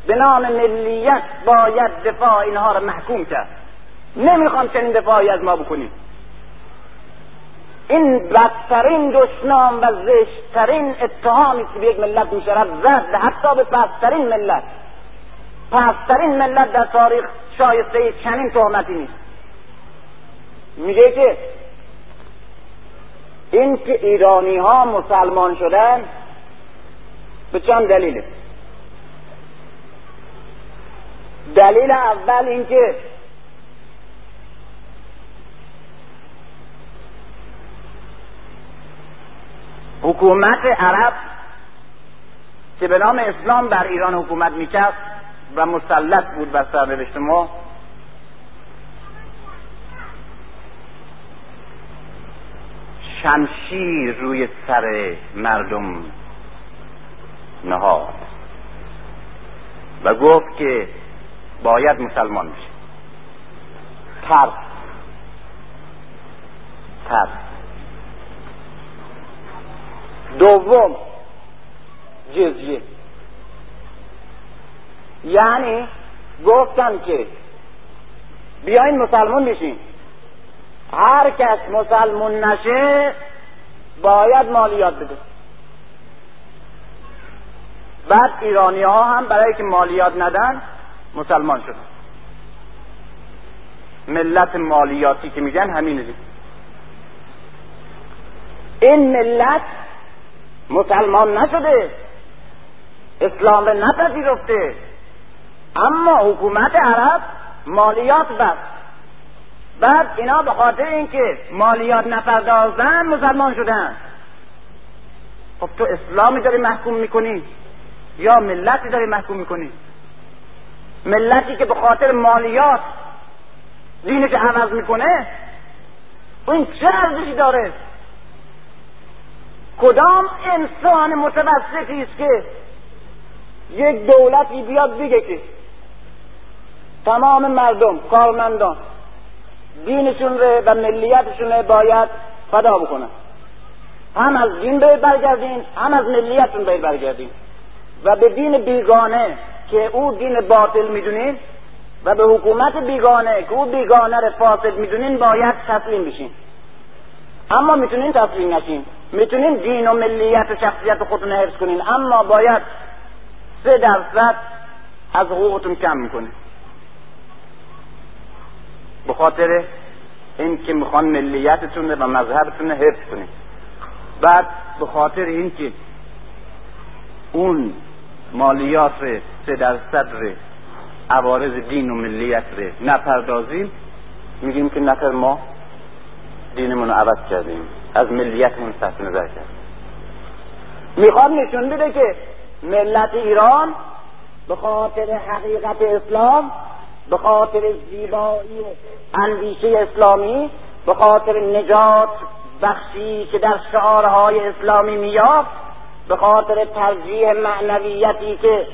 به نام ملیت باید دفاع اینها را محکوم کرد. نمی‌خوام چنین دفاعی از ما بکنیم. این بدترین دشنام و زشتترین اتهامی که به یک ملت می‌شود زد حتی به پسترین ملت. پسترین ملت در تاریخ شایسته چنین تهمتی نیست. میگه که این که ایرانی ها مسلمان شدن به چند دلیله؟ دلیل اول اینکه حکومت عرب که به نام اسلام بر ایران حکومت می‌کرد و مسلط بود بر سرنوشت ما شمشیر روی سر مردم نهاد و گفت که باید مسلمان بشه. ترس. ترس. دوم جزیه. یعنی گفتن که بیاین مسلمان بشین. هر کس مسلمون نشه باید مالیات بده. بعد ایرانی ها هم برای که مالیات ندن مسلمان شدن. ملت مالیاتی که میگن همینه این ملت مسلمان نشده. اسلام را نپذیرفته. اما حکومت عرب مالیات بست. بعد اینا به خاطر اینکه مالیات نپردازن مسلمان شدن. خب تو اسلامی داری محکوم می‌کنی یا ملتی داری محکوم می‌کنی؟ ملتی که به خاطر مالیات دینش عوض می‌کنه این چه ارزشی داره؟ کدام انسان متوسطی است که یک دولتی بیاد بگه که تمام مردم کارمندان دینشون رو و ملیتشون رو باید فدا بکنن. هم از دین باید برگردین هم از ملیتشون باید برگردین. و به دین بیگانه که او دین باطل می‌دونین و به حکومت بیگانه که او بیگانه رو فاسد می‌دونین باید تسلیم بشین. اما می‌تونین تسلیم نشین می‌تونین دین و ملیت و شخصیت خودتون حفظ کنین اما باید سه درصد از حقوقتون کم می‌کنین به خاطر این که می‌خوان ملیتتون و مذهبتون حفظ کنید بعد به خاطر این که اون مالیات سه درصد ره عوارض دین و ملیت ره نپردازیم میگیم که نفر ما دینمون رو عوض کردیم. از ملیتمون صرف نظر کردیم. می‌خواد نشون بده که ملت ایران به خاطر حقیقت اسلام به خاطر زیبایی اندیشه اسلامی به خاطر نجات بخشی که در شعارهای اسلامی میافت به خاطر ترجیح معنویتی که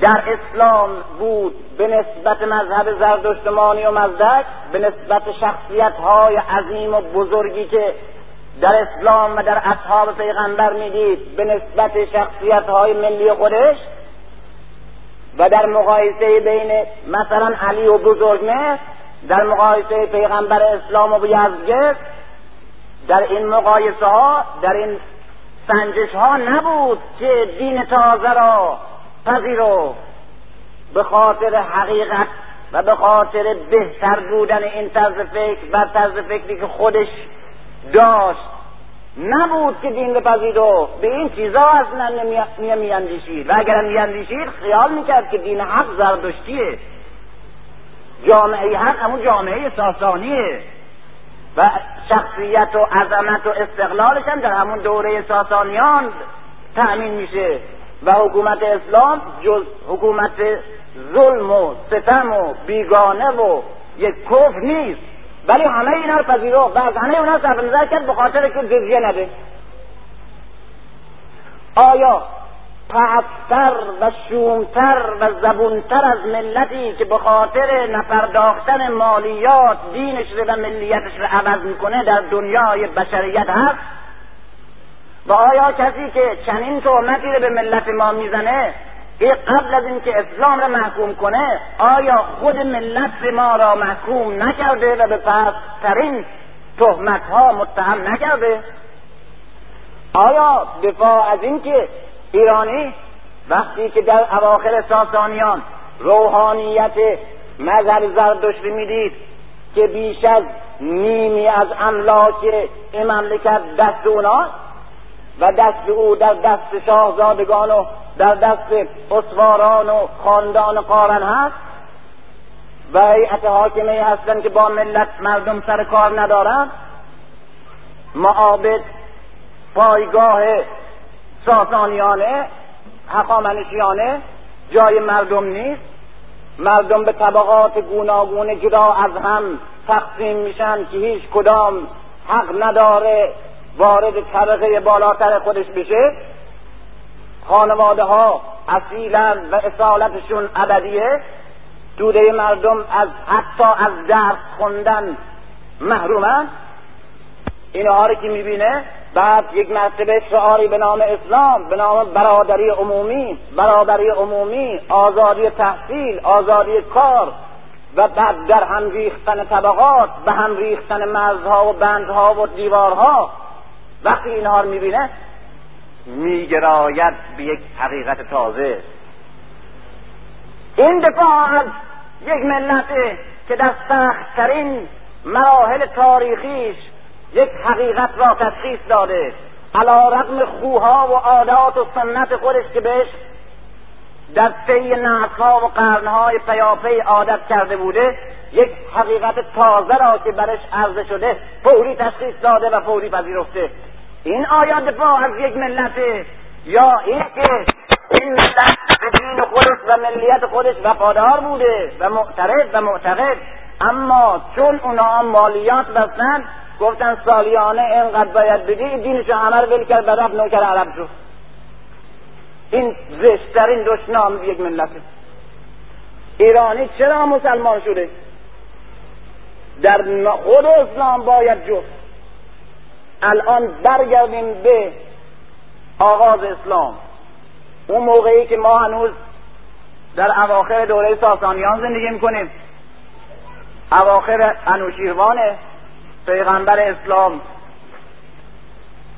در اسلام بود به نسبت مذهب زردشتمانی و مزدک به نسبت شخصیت های عظیم و بزرگی که در اسلام و در اصحاب پیغمبر می‌دید به نسبت شخصیت های ملی خودش و در مقایسه بین مثلا علی و بزرگمه در مقایسه پیغمبر اسلام و یزدگرد در این مقایسه ها در این سنجش ها نبود که دین تازه را پذیرو. به خاطر حقیقت و به خاطر بهتر بودن این طرز فکر و طرز فکری که خودش داشت. نبود که دین بپذیرو. به این چیزا اصلا نمیاندیشید. و اگر میاندیشید خیال می‌کرد که دین حق زردشتیه جامعه حق همون جامعه ساسانیه. و شخصیت و عظمت و استقلالش هم در همون دوره ساسانیان تأمین میشه. و حکومت اسلام جز حکومت ظلم و ستم و بیگانه و یک کفر نیست. ولی همه اینا رو پذیرو و از همه اونا صرف نظر کرد به خاطر که جزیه نده. آیا پستر و شومتر و زبونتر از ملتی که به خاطر نپرداختن مالیات دینش و ملیتش رو عوض می‌کنه در دنیای بشریت هست؟ و آیا کسی که چنین تهمتی رو به ملت ما می‌زنه این قبل از اینکه اسلام را محکوم کنه آیا خود ملت ما را محکوم نکرده و به پسترین تهمت ها متهم نکرده؟ آیا دفاع از اینکه ایرانی وقتی که در اواخر ساسانیان روحانیت مذهب زردشتی می‌دید که بیش از نیمی از املاک این مملکت دست اوناست و دست او در دست شاهزادگان و در دست اسواران و خاندان قارن هست. و هیئت حاکمه هستند که با ملت مردم سر کار ندارند معابد پایگاه ساسانیانه حقامنشیانه جای مردم نیست. مردم به طبقات گوناگون جدا از هم تقسیم میشن که هیچ کدام حق نداره. وارد طبقه بالاتر خودش بشه خانواده ها اصیلا و اصالتشون ابدیه. دوده مردم از حتی از درس خوندن محرومن اینها رو که می‌بینه بعد یک مرتبه شعاری به نام اسلام به نام برادری عمومی برادری عمومی آزادی تحصیل آزادی کار و بعد در هم ریختن طبقات به هم ریختن مرزها و بندها و دیوارها. وقتی اینها رو می‌بینه میگراید به یک حقیقت تازه. این دفاع از یک ملت که در سختترین مراحل تاریخیش یک حقیقت را تشخیص داده. علا رقم خوها و عادات و سنت خودش که بهش در طی نسلها و قرنهای پیاپی عادت کرده بوده یک حقیقت تازه را که برش عرضه شده فوری تشخیص داده و فوری پذیرفته. این آیا دفاع از یک ملت یا این که این ملت به دین خودش و ملیت خودش وفادار بوده و معترض و معتقد. اما چون اونا مالیات بستن گفتن سالیانه اینقدر باید بدی دینشو همه رو ول کرد و نوکر عرب شد. این زشترین دشنام یک ملته ایرانی چرا مسلمان شده؟ در خود اسلام باید جفت. الان برگردیم به آغاز اسلام. اون موقعی که ما هنوز در اواخر دوره ساسانیان زندگی می‌کنیم. اواخر انوشیروان پیغمبر اسلام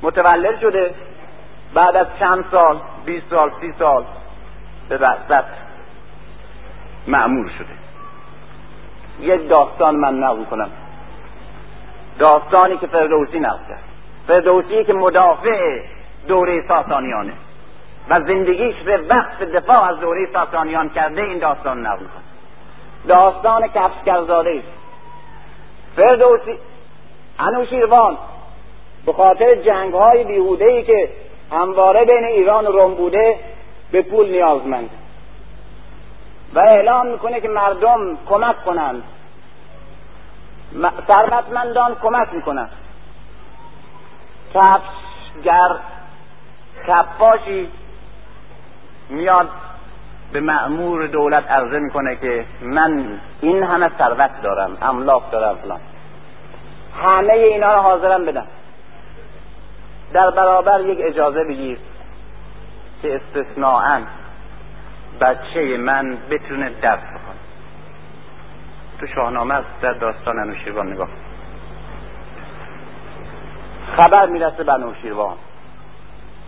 متولد شده. بعد از چند سال بیست سال سی سال به بعد معمول شده. یک داستان من نقل کنم. داستانی که فردوسی نقل کرد. فردوسی که مدافع دوره ساسانیانه. و زندگیش به وقت دفاع از دوره ساسانیان کرده این داستان نقل کنه داستان کفشگرزاده است فردوسی انوشیروان به خاطر جنگ های بیهوده که همواره بین ایران و روم بوده به پول نیازمند. و اعلام می‌کنه که مردم کمک کنند. ثروتمندان کمک می‌کنند. کفشگر کفاشی میاد به معمور دولت عرضه می‌کنه که من این همه ثروت دارم املاک دارم فلان. همه اینا رو حاضرم بدم. در برابر یک اجازه بگیر که استثناعا بچه من بتونه درس بخونه. تو شاهنامه است در داستان انوشیروان نگاه خبر می‌رسه به انوشیروان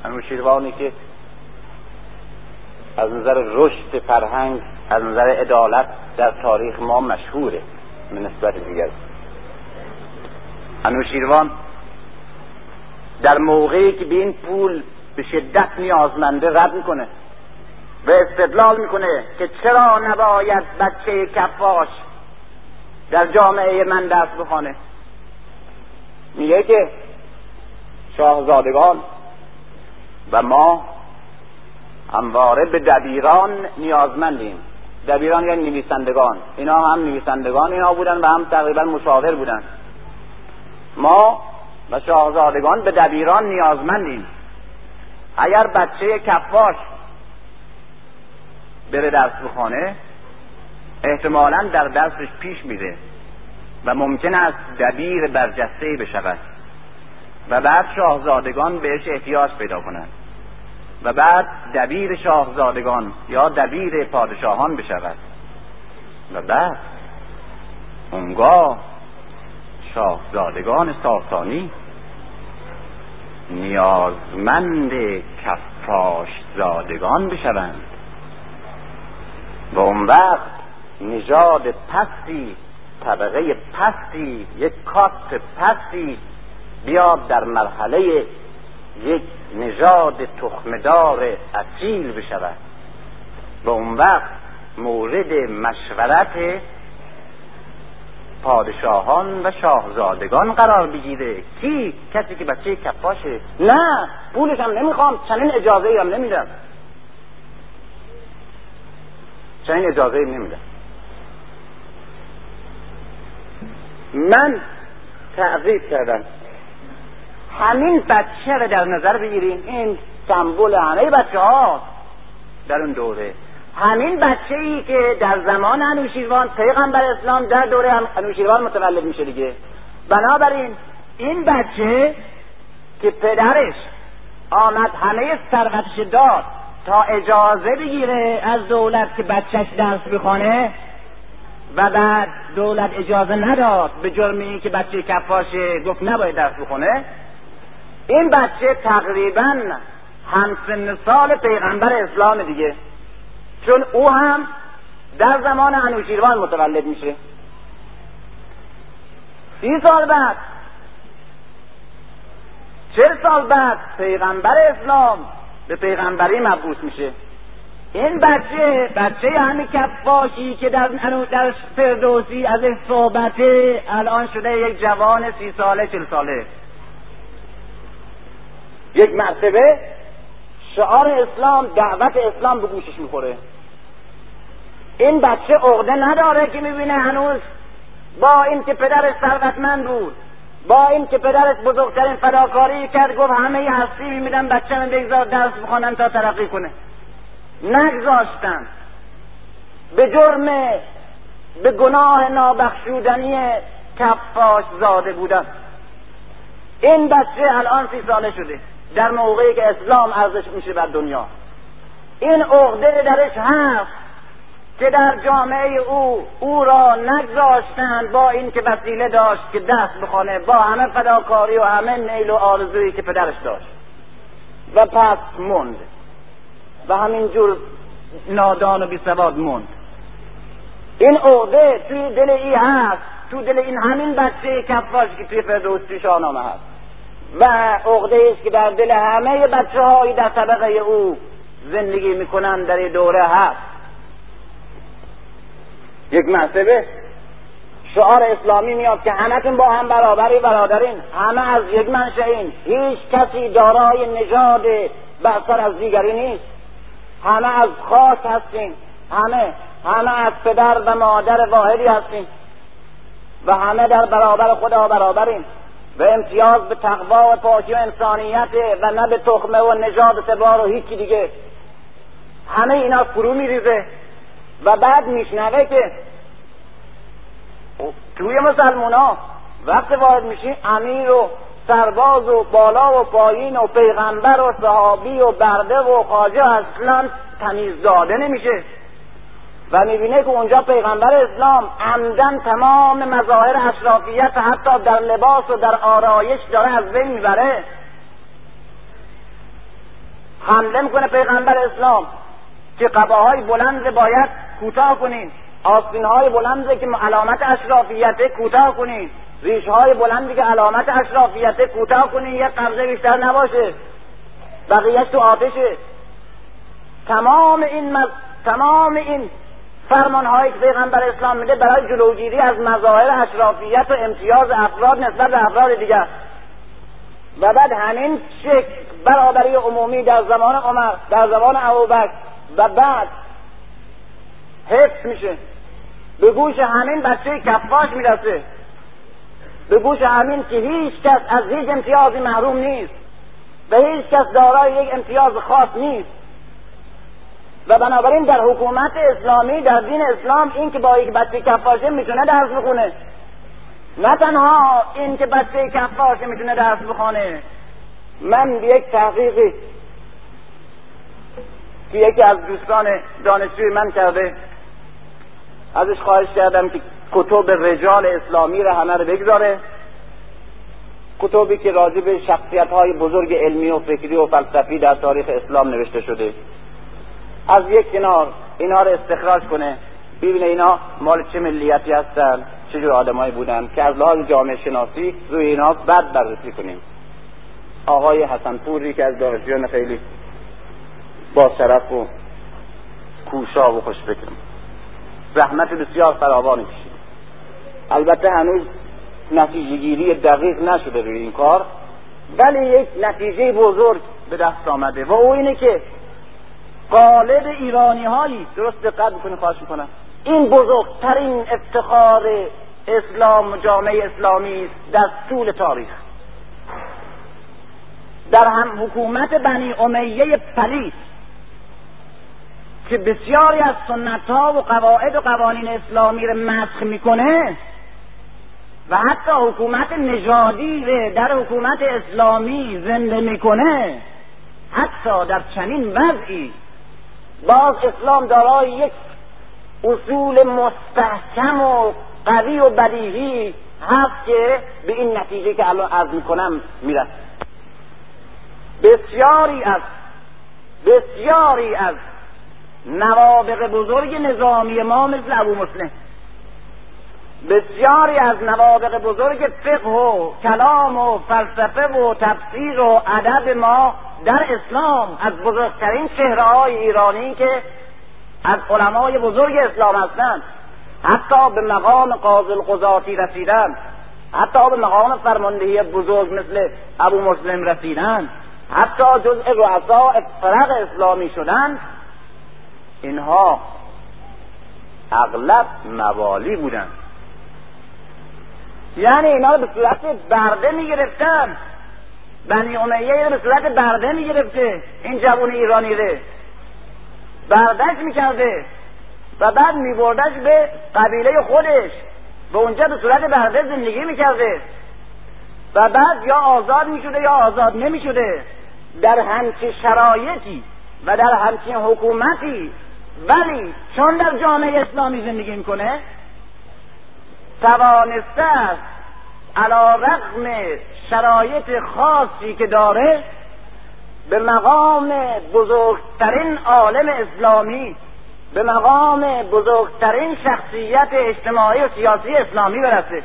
انوشیروانی که از نظر رشد فرهنگ از نظر عدالت در تاریخ ما مشهوره. به نسبت دیگر. انوشیروان در موقعی که به این پول به شدت نیازمنده رد می‌کنه. و استدلال می‌کنه که چرا نباید بچه کفاش در جامعه من دست بخوانه میگه که شاهزادگان و ما همواره به دبیران نیازمندیم. دبیران یعنی نویسندگان. اینا هم نویسندگان اینا بودن و هم تقریبا مشاور بودن. ما و شاهزادگان به دبیران نیازمندیم. اگر بچه کفاش بره درس بخانه احتمالا در درسش پیش میره و ممکن است دبیر برجسته بشود و بعد شاهزادگان بهش احتیاج پیدا کنند و بعد دبیر شاهزادگان یا دبیر پادشاهان بشود و بعد اونگاه شاهزادگان ساسانی نیازمند کفاش زادگان بشوند. و اون وقت نژاد پستی طبقه پستی یک کاست پستی بیاد در مرحله یک نژاد تخمدار اصیل بشود. و اون وقت مورد مشورت پادشاهان و شاهزادگان قرار بگیره. کی؟ کسی که بچه کفاشه. نه پولش هم نمی‌خوام چنین اجازه هم نمیدم. چنین اجازه نمیدم من تعقیب کردم. همین بچه رو در نظر بگیریم این سمبل همه بچه ها در اون دوره. همین بچه ای که در زمان انوشیروان پیغمبر اسلام در دوره انوشیروان متولد میشه دیگه. بنابراین این بچه که پدرش آمد همه ثروتش داد تا اجازه بگیره از دولت که بچهش درس بخونه و بعد دولت اجازه نداد به جرمی که بچه کفاشه گفت نباید درس بخونه. این بچه تقریبا همسن سال پیغمبر اسلام دیگه. چون او هم در زمان انوشیروان متولد میشه. سی سال بعد چهل سال بعد پیغمبر اسلام به پیغمبری مبعوث میشه. این بچه بچه همین کفاشی که در در فردوسی از صحبته الان شده یک جوان سی ساله چل ساله. یک مرتبه شعار اسلام دعوت اسلام به گوشش می‌خوره. این بچه عقده نداره که می‌بینه هنوز با این که پدرش ثروتمند بود. با این که پدرش بزرگترین فداکاری کرد گفت همه هستی میمیدن بچه من بگذار درس بخوانم تا ترقی کنه. نگذاشتن. به جرم به گناه نابخشودنی کفاش زاده بودن. این بچه الان سی ساله شده. در موقعی که اسلام ارزش میشه بر دنیا. این عقده درش هست. که در جامعه او او را نگذاشتند با این که وسیله داشت که دست بخانه با همه فداکاری و همه نیل و آرزویی که پدرش داشت. و پس موند. و همینجور نادان و بیسواد موند. این عقده توی دل ای هست. تو دل این همین بچه کفاش که توی فردوسی شاهنامه هست و عقده است که در دل همه بچه هایی در طبقه او زندگی می‌کنن در دوره هست. یک مرتبه شعار اسلامی میاد که همتون با هم برابری برادرین. همه از یک منشئین هیچ کسی دارای نژاد برتر از دیگری نیست. همه از خاک هستیم همه همه از پدر و مادر واحدی هستیم و همه در برابر خدا برابریم و امتیاز به تقوا و پاکی و انسانیت و نه به تخمه و نژاد و و هیچی دیگه. همه اینا فرو میریزه. و بعد میشنوه که توی مسلمونا وقت وارد میشین امیر و سرباز و بالا و پایین و پیغمبر و صحابی و برده و خاجه اصلا تمیز داده نمیشه. و می‌بینه که اونجا پیغمبر اسلام عمدن تمام مظاهر اشرافیت حتی در لباس و در آرایش داره از بین می‌بره. حمله می‌کنه پیغمبر اسلام که قباهای بلند باید کوتاه کنین. آستین های بلند که علامت اشرافیت کوتاه کنین. ریش های بلندی که علامت اشرافیت کوتاه کنین. یه قبضه بیشتر نباشه. بقیهش تو آتشه. تمام این مز... تمام این فرمان هایی که پیغمبر اسلام میده برای جلوگیری از مظاهر اشرافیت و امتیاز افراد نسبت به افراد دیگر. و بعد همین شکل برابری عمومی در زمان عمر در زمان ابوبکر. و بعد حفظ میشه. به گوش همین بچه کفاش می‌رسه. به گوش همین که هیچ کس از هیچ امتیازی محروم نیست. به هیچ کس دارای یک امتیاز خاص نیست. و بنابراین در حکومت اسلامی در دین اسلام این که با یک بچه کفاشه می‌تونه درس بخونه. نه تنها این که بچه کفاشه می‌تونه درس بخونه. من به یک تحقیقی که یکی از دوستان دانشجوی من کرده. ازش خواهش کردم که کتب رجال اسلامی را همه رو بگذاره. کتبی که راجع به شخصیت های بزرگ علمی و فکری و فلسفی در تاریخ اسلام نوشته شده. از یک کنار اینا رو استخراج کنه. ببینه اینا مال چه ملیتی هستن چه جور آدمایی بودن که از لحاظ جامعه شناسی روی اینا بد بررسی کنیم. آقای حسن پوری که از دانشجویان خیلی با شرف و کوشا و خوش بکنیم زحمت بسیار فراوانی کشید البته هنوز نتیجه گیری دقیق نشده روی این کار ولی یک نتیجه بزرگ به دست آمده و او اینه که قالب ایرانی هایی درست دقت بکنید خواهش می‌کنم این بزرگترین افتخار اسلام جامعه اسلامی است در طول تاریخ. در هم حکومت بنی امیه پلیس که بسیاری از سنت ها و قواعد و قوانین اسلامی را مسخ می‌کنه و حتی حکومت نژادی در حکومت اسلامی زنده می‌کنه حتی در چنین وضعی. باز اسلام دارای یک اصول مستحکم و قوی و بدیهی هست که به این نتیجه که الان عرض می‌کنم می‌رسه. بسیاری از بسیاری از نوابق بزرگ نظامی ما مثل ابو مسلم. بسیاری از نوابق بزرگ فقه و کلام و فلسفه و تفسیر و ادب ما در اسلام از بزرگترین چهره های ایرانی که از علمای بزرگ اسلام هستند حتی به مقام قاضی القضاتی رسیدن حتی به مقام فرماندهی بزرگ مثل ابو مسلم رسیدن حتی جزء رؤسا فرق اسلامی شدن اینها اغلب موالی بودند یعنی اینا به صورت برده می‌گرفتن. بنی امیه به صورت برده می‌گرفته. این جوون ایرانی ره بردش می‌کرده و بعد میبردش به قبیله خودش. به اونجا به صورت برده زندگی می‌کرده. و بعد یا آزاد می‌شده یا آزاد نمی‌شده. در همچین شرایطی و در همچین حکومتی ولی چون در جامعه اسلامی زندگی می‌کنه توانسته است علا رقم شرایط خاصی که داره به مقام بزرگترین عالم اسلامی به مقام بزرگترین شخصیت اجتماعی و سیاسی اسلامی برسه.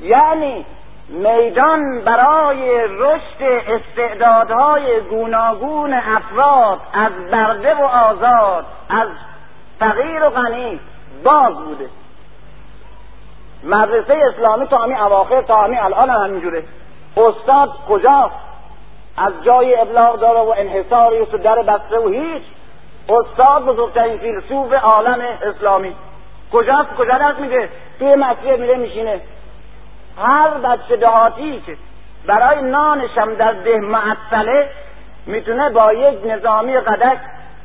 یعنی میدان برای رشد استعدادهای گوناگون افراد از برده و آزاد از فقیر و غنی باز بوده. مدرسه اسلامی تا همین اواخر تا همین الان هم همینجوره. استاد کجاست از جای ابلاغ داره و انحصاری و در بسته و هیچ. استاد بزرگترین فیلسوف عالم اسلامی. کجاست؟ کجا درس میده؟ توی مسجد میره میشینه. هر بچه دهاتی که برای نانشم در ده معطله می‌تونه با یک نظامی قدک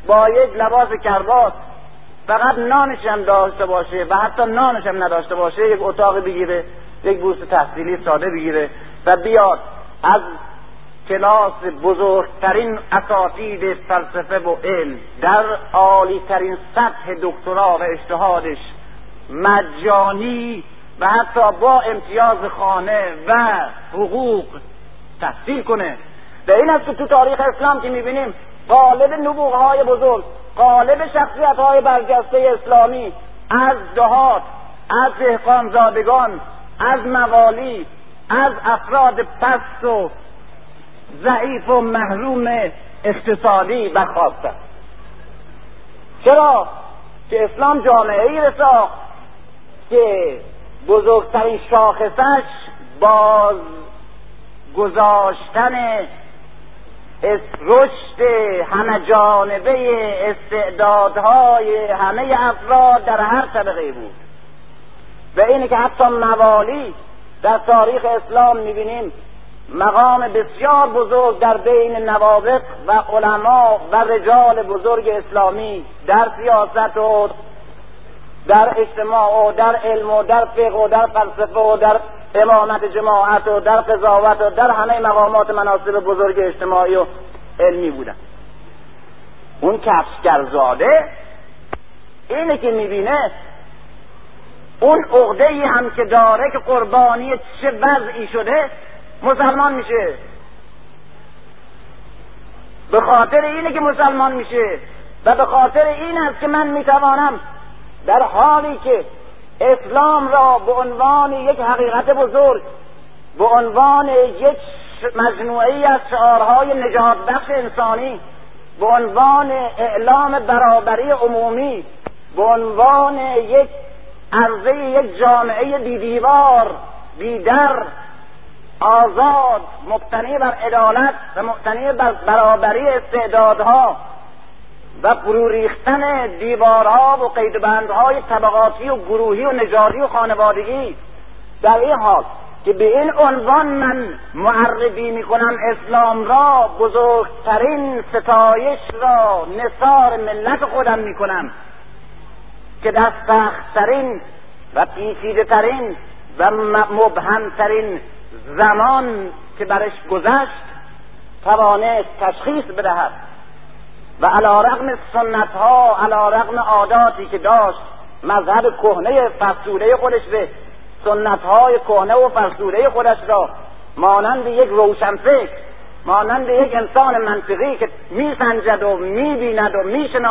با یک لباس کرباس فقط نانشم داشته باشه و حتی نانشم نداشته باشه یک اتاق بگیره یک بورس تحصیلی ساده بگیره و بیاد از کلاس بزرگترین اساتید فلسفه و علم در عالی ترین سطح دکترا و اجتهادش مجانی و حتی با امتیاز خانه و حقوق تحصیل کنه. به این است که تو تاریخ اسلام که می‌بینیم غالب نبوغ های بزرگ غالب شخصیت های برجسته اسلامی از دهات از دهقانزادگان از موالی از افراد پست و ضعیف و محروم اقتصادی برخواستند چرا؟ که اسلام جامعه ای رساخت که بزرگترین شاخصش باز گذاشتن رشد همه جانبه استعدادهای همه افراد در هر طبقه بود. و اینه که حتی موالی در تاریخ اسلام می‌بینیم مقام بسیار بزرگ در بین نوابق و علما و رجال بزرگ اسلامی در سیاست و در اجتماع و در علم و در فقه و در فلسفه و در امامت جماعت و در قضاوت و در همه مقامات مناسب بزرگ اجتماعی و علمی بودن. اون کفشگرزاده اینه که می‌بینه اون عقده ای هم که داره که قربانی چه وضعی شده مسلمان میشه. به خاطر اینه که مسلمان میشه و به خاطر این است که من می‌توانم در حالی که اسلام را به عنوان یک حقیقت بزرگ به عنوان یک مجموعه از شعارهای نجات بخش انسانی به عنوان اعلام برابری عمومی به عنوان یک عرضه یک جامعه بیدیوار بیدر آزاد مبتنی بر عدالت و مبتنی بر برابری استعدادها و فرو ریختن دیوارها و قیدبندهای طبقاتی و گروهی و نژادی و خانوادگی در این حال که به این عنوان من معربی می‌کنم اسلام را بزرگترین ستایش را نصار ملت خودم می‌کنم که در سختترین و پیچیده ترین و مبهمترین زمان که برش گذشت توانست تشخیص بدهد. و علا رغم سنت ها علا رغم عاداتی که داشت مذهب کهنه فرسوده خودش به سنت های کهنه و فرسوده خودش را مانند یک روشنفکر مانند یک انسان منطقی که میسنجد و می‌بیند و می‌شناسد.